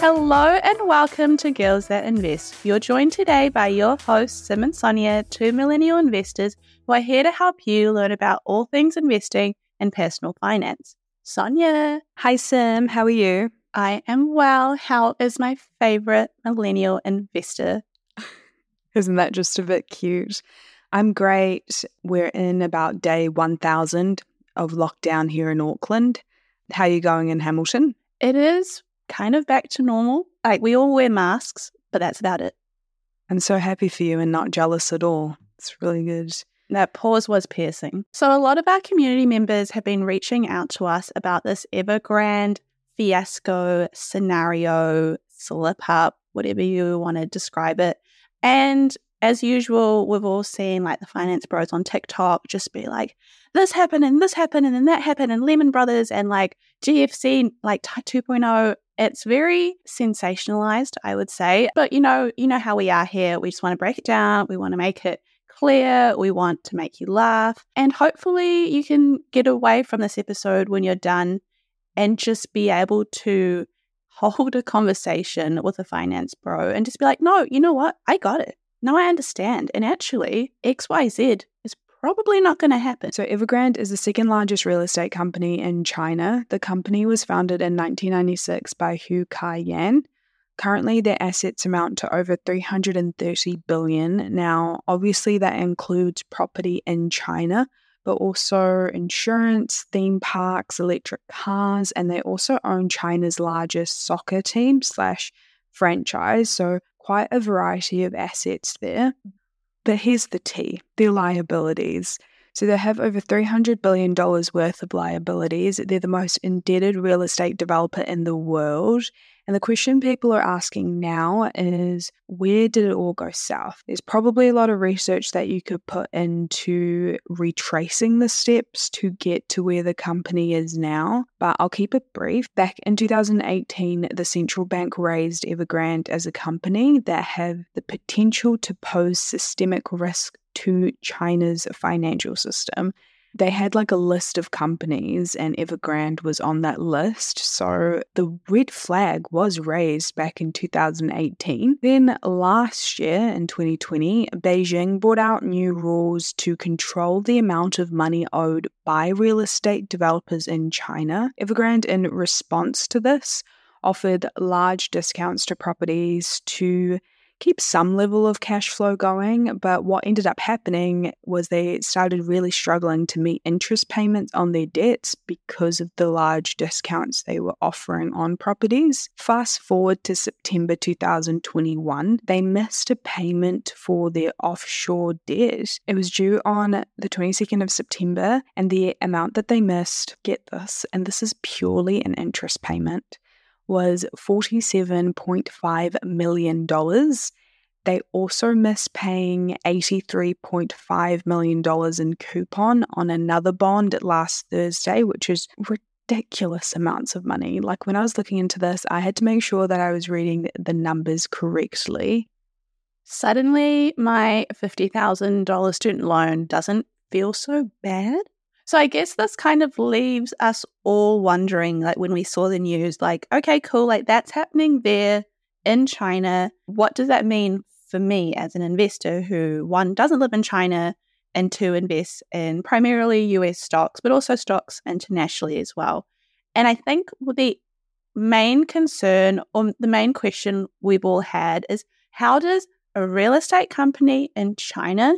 Hello and welcome to Girls That Invest. You're joined today by your hosts, Sim and Sonya, two millennial investors who are here to help you learn about all things investing and personal finance. Sonya. Hi, Sim. How are you? I am well. How is my favorite millennial investor? Isn't that just a bit cute? I'm great. We're in about day 1000 of lockdown here in Auckland. How are you going in Hamilton? It is kind of back to normal. Like we all wear masks, but that's about it. I'm so happy for you and not jealous at all. It's really good. That pause was piercing. So, a lot of our community members have been reaching out to us about this Evergrande fiasco scenario, slip up, whatever you want to describe it. And as usual, we've all seen like the finance bros on TikTok just be like, this happened and this happened and then that happened and Lehman Brothers and like GFC like 2.0 it's very sensationalized, I would say. But you know, you know how we are here. We just want to break it down. We want to make it clear. We want to make you laugh. And hopefully you can get away from this episode when you're done and just be able to hold a conversation with a finance bro and just be like, no, you know what? I got it. No, I understand. And actually, XYZ is probably not going to happen. So, Evergrande is the second largest real estate company in China. The company was founded in 1996 by Hui Ka Yan. Currently, their assets amount to over 330 billion. Now, obviously, that includes property in China, but also insurance, theme parks, electric cars, and they also own China's largest soccer team slash franchise. So, quite a variety of assets there. But here's the T their liabilities. So they have over $300 billion worth of liabilities. They're the most indebted real estate developer in the world. And the question people are asking now is where did it all go south? There's probably a lot of research that you could put into retracing the steps to get to where the company is now, but I'll keep it brief. Back in 2018, the central bank raised Evergrande as a company that have the potential to pose systemic risk to China's financial system they had like a list of companies and Evergrande was on that list. So the red flag was raised back in 2018. Then last year in 2020, Beijing brought out new rules to control the amount of money owed by real estate developers in China. Evergrande, in response to this, offered large discounts to properties to keep some level of cash flow going. But what ended up happening was they started really struggling to meet interest payments on their debts because of the large discounts they were offering on properties. Fast forward to September 2021, they missed a payment for their offshore debt. It was due on the 22nd of September, and the amount that they missed, get this, and this is purely an interest payment was $47.5 million. They also missed paying $83.5 million in coupon on another bond last Thursday, which is ridiculous amounts of money. Like when I was looking into this, I had to make sure that I was reading the numbers correctly. Suddenly, my $50,000 student loan doesn't feel so bad. So I guess this kind of leaves us all wondering, like when we saw the news, like, okay, cool, like that's happening there in China. What does that mean for me as an investor who, one, doesn't live in China, and two, invests in primarily US stocks, but also stocks internationally as well? And I think the main concern or the main question we've all had is how does a real estate company in China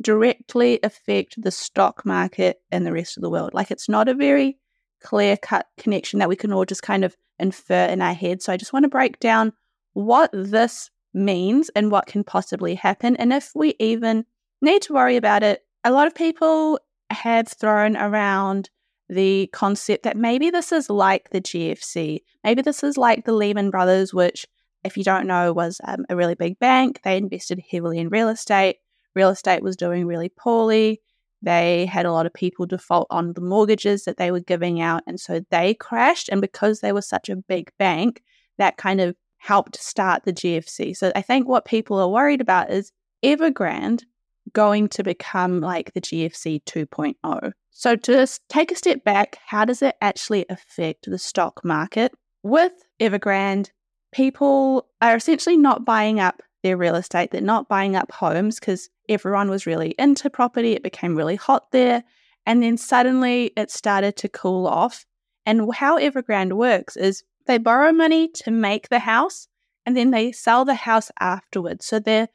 directly affect the stock market in the rest of the world? Like it's not a very clear cut connection that we can all just kind of infer in our head. So I just want to break down what this means and what can possibly happen. And if we even need to worry about it, a lot of people have thrown around the concept that maybe this is like the GFC. Maybe this is like the Lehman Brothers, which, if you don't know, was um, a really big bank. They invested heavily in real estate. Real estate was doing really poorly. They had a lot of people default on the mortgages that they were giving out. And so they crashed. And because they were such a big bank, that kind of helped start the GFC. So I think what people are worried about is Evergrande going to become like the GFC 2.0. So, to take a step back, how does it actually affect the stock market? With Evergrande, people are essentially not buying up their real estate. They're not buying up homes because everyone was really into property. It became really hot there. And then suddenly it started to cool off. And how Evergrande works is they borrow money to make the house and then they sell the house afterwards. So they're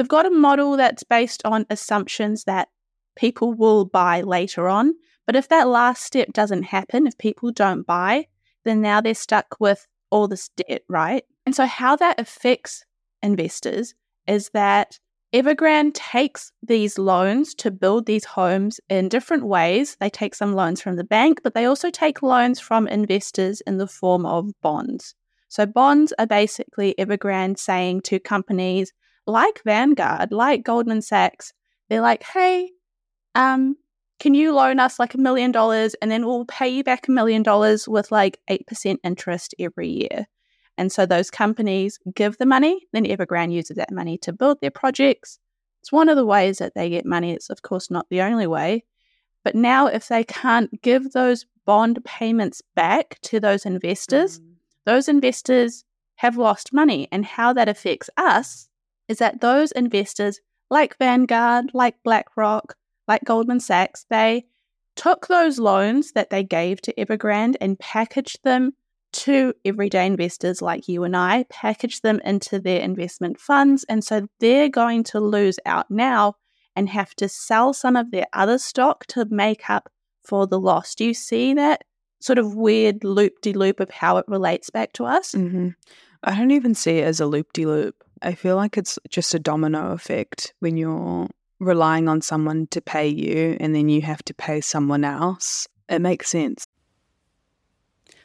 They've got a model that's based on assumptions that people will buy later on. But if that last step doesn't happen, if people don't buy, then now they're stuck with all this debt, right? And so, how that affects investors is that Evergrande takes these loans to build these homes in different ways. They take some loans from the bank, but they also take loans from investors in the form of bonds. So, bonds are basically Evergrande saying to companies, like Vanguard, like Goldman Sachs, they're like, hey, um, can you loan us like a million dollars and then we'll pay you back a million dollars with like 8% interest every year? And so those companies give the money, then Evergrande uses that money to build their projects. It's one of the ways that they get money. It's, of course, not the only way. But now, if they can't give those bond payments back to those investors, mm. those investors have lost money. And how that affects us is that those investors, like Vanguard, like BlackRock, like Goldman Sachs, they took those loans that they gave to Evergrande and packaged them to everyday investors like you and I, package them into their investment funds. And so they're going to lose out now and have to sell some of their other stock to make up for the loss. Do you see that sort of weird loop de loop of how it relates back to us? Mm-hmm. I don't even see it as a loop de loop. I feel like it's just a domino effect when you're relying on someone to pay you and then you have to pay someone else. It makes sense.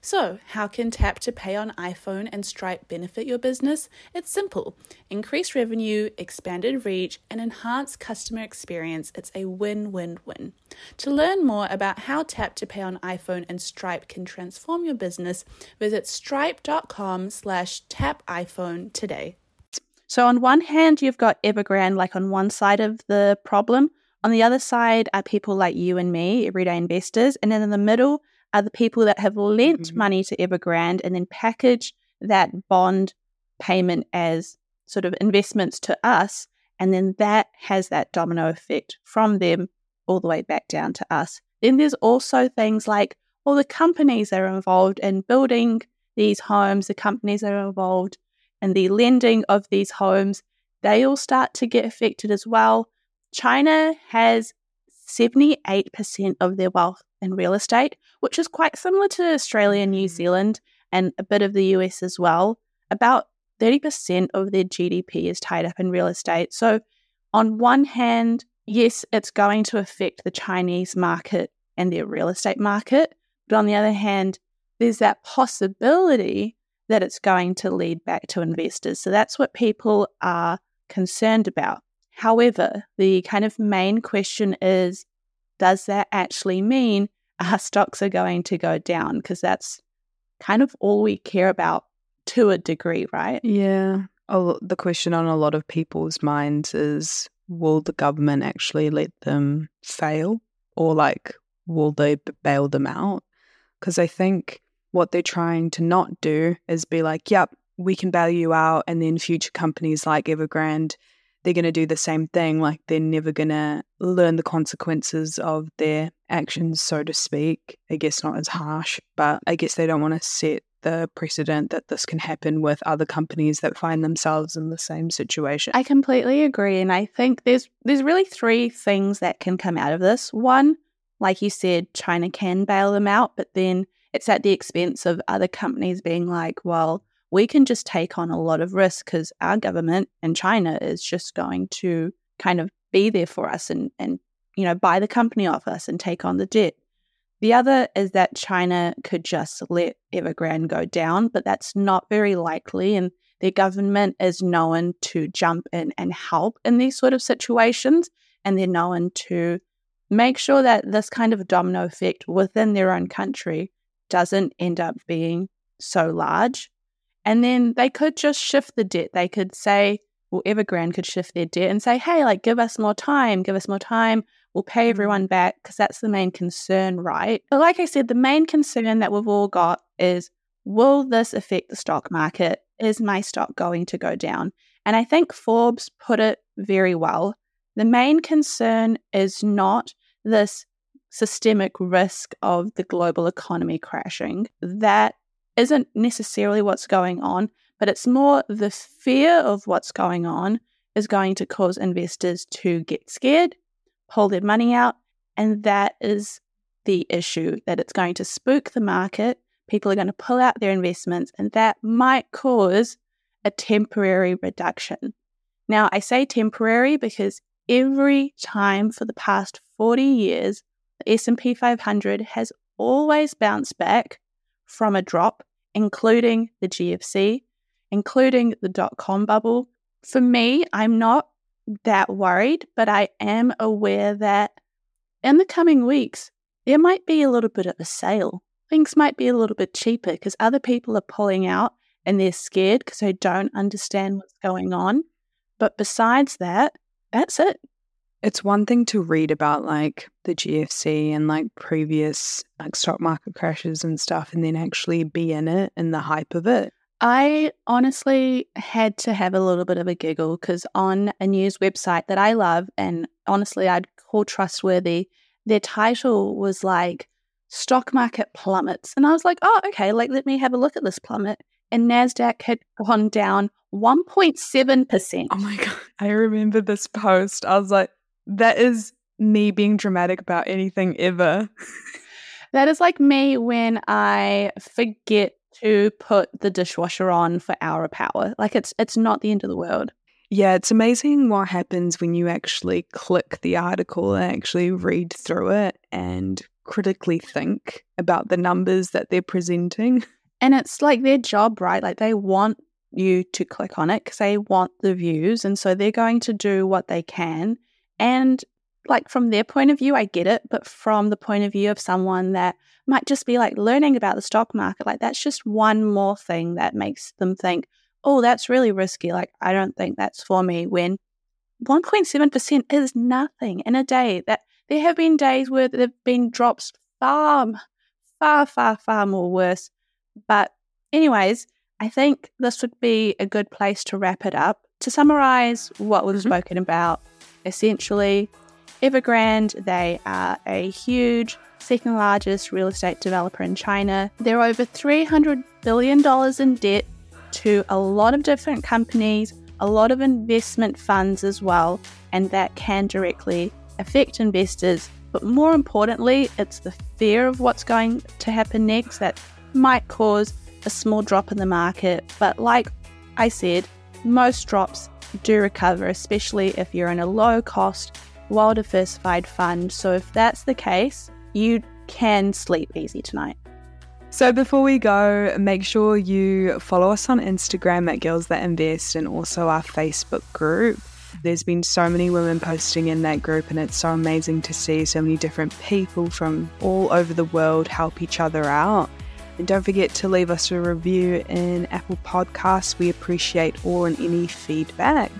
So, how can Tap to Pay on iPhone and Stripe benefit your business? It's simple increase revenue, expanded reach, and enhanced customer experience. It's a win win win. To learn more about how Tap to Pay on iPhone and Stripe can transform your business, visit stripe.com slash tap iPhone today. So, on one hand, you've got Evergrande, like on one side of the problem. On the other side are people like you and me, everyday investors. And then in the middle, are the people that have lent mm-hmm. money to Evergrande and then package that bond payment as sort of investments to us. And then that has that domino effect from them all the way back down to us. Then there's also things like all the companies that are involved in building these homes, the companies that are involved in the lending of these homes. they all start to get affected as well. China has 78% of their wealth in real estate, which is quite similar to Australia and New mm. Zealand and a bit of the US as well. About 30% of their GDP is tied up in real estate. So, on one hand, yes, it's going to affect the Chinese market and their real estate market. But on the other hand, there's that possibility that it's going to lead back to investors. So that's what people are concerned about. However, the kind of main question is does that actually mean our stocks are going to go down? Because that's kind of all we care about to a degree, right? Yeah. Oh, the question on a lot of people's minds is will the government actually let them fail or like will they bail them out? Because I think what they're trying to not do is be like, yep, we can bail you out. And then future companies like Evergrande, they're going to do the same thing. Like they're never going to learn the consequences of their actions, so to speak. I guess not as harsh, but I guess they don't want to set the precedent that this can happen with other companies that find themselves in the same situation. I completely agree and I think there's there's really three things that can come out of this. One, like you said, China can bail them out, but then it's at the expense of other companies being like, well, we can just take on a lot of risk because our government and China is just going to kind of be there for us and, and you know buy the company off us and take on the debt. The other is that China could just let Evergrande go down, but that's not very likely. And their government is known to jump in and help in these sort of situations. And they're known to make sure that this kind of domino effect within their own country doesn't end up being so large. And then they could just shift the debt. They could say, well, Evergrande could shift their debt and say, hey, like, give us more time, give us more time. We'll pay mm. everyone back because that's the main concern, right? But like I said, the main concern that we've all got is will this affect the stock market? Is my stock going to go down? And I think Forbes put it very well. The main concern is not this systemic risk of the global economy crashing. That isn't necessarily what's going on, but it's more the fear of what's going on is going to cause investors to get scared, pull their money out, and that is the issue that it's going to spook the market. People are going to pull out their investments, and that might cause a temporary reduction. Now, I say temporary because every time for the past 40 years, the S&P 500 has always bounced back from a drop, including the GFC, including the dot com bubble. For me, I'm not that worried, but I am aware that in the coming weeks, there might be a little bit of a sale. Things might be a little bit cheaper because other people are pulling out and they're scared because they don't understand what's going on. But besides that, that's it. It's one thing to read about like the GFC and like previous like stock market crashes and stuff and then actually be in it and the hype of it. I honestly had to have a little bit of a giggle because on a news website that I love and honestly I'd call trustworthy, their title was like stock market plummets. And I was like, oh, okay, like let me have a look at this plummet. And NASDAQ had gone down 1.7%. Oh my God. I remember this post. I was like, that is me being dramatic about anything ever. that is like me when I forget to put the dishwasher on for hour power. Like it's it's not the end of the world. Yeah, it's amazing what happens when you actually click the article and actually read through it and critically think about the numbers that they're presenting. And it's like their job, right? Like they want you to click on it because they want the views. And so they're going to do what they can. And like from their point of view, I get it. But from the point of view of someone that might just be like learning about the stock market, like that's just one more thing that makes them think, oh, that's really risky. Like, I don't think that's for me when 1.7% is nothing in a day. That there have been days where there have been drops far, far, far, far more worse. But, anyways, I think this would be a good place to wrap it up. To summarize what we've mm-hmm. spoken about, essentially, Evergrande, they are a huge second largest real estate developer in China. They're over $300 billion in debt to a lot of different companies, a lot of investment funds as well, and that can directly affect investors. But more importantly, it's the fear of what's going to happen next that might cause a small drop in the market. But like I said, most drops do recover, especially if you're in a low cost, well diversified fund. So if that's the case, you can sleep easy tonight. So before we go, make sure you follow us on Instagram at Girls That Invest and also our Facebook group. There's been so many women posting in that group, and it's so amazing to see so many different people from all over the world help each other out. And don't forget to leave us a review in Apple Podcasts. We appreciate all and any feedback.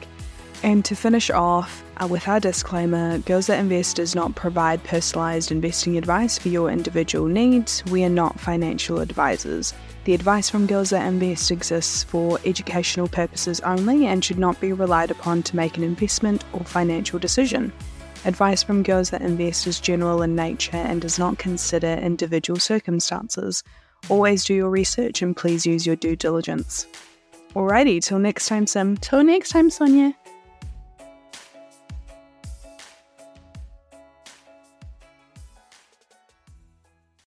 And to finish off uh, with our disclaimer Girls That Invest does not provide personalized investing advice for your individual needs. We are not financial advisors. The advice from Girls That Invest exists for educational purposes only and should not be relied upon to make an investment or financial decision. Advice from Girls That Invest is general in nature and does not consider individual circumstances. Always do your research and please use your due diligence. Alrighty, till next time, Sim. Till next time, Sonya.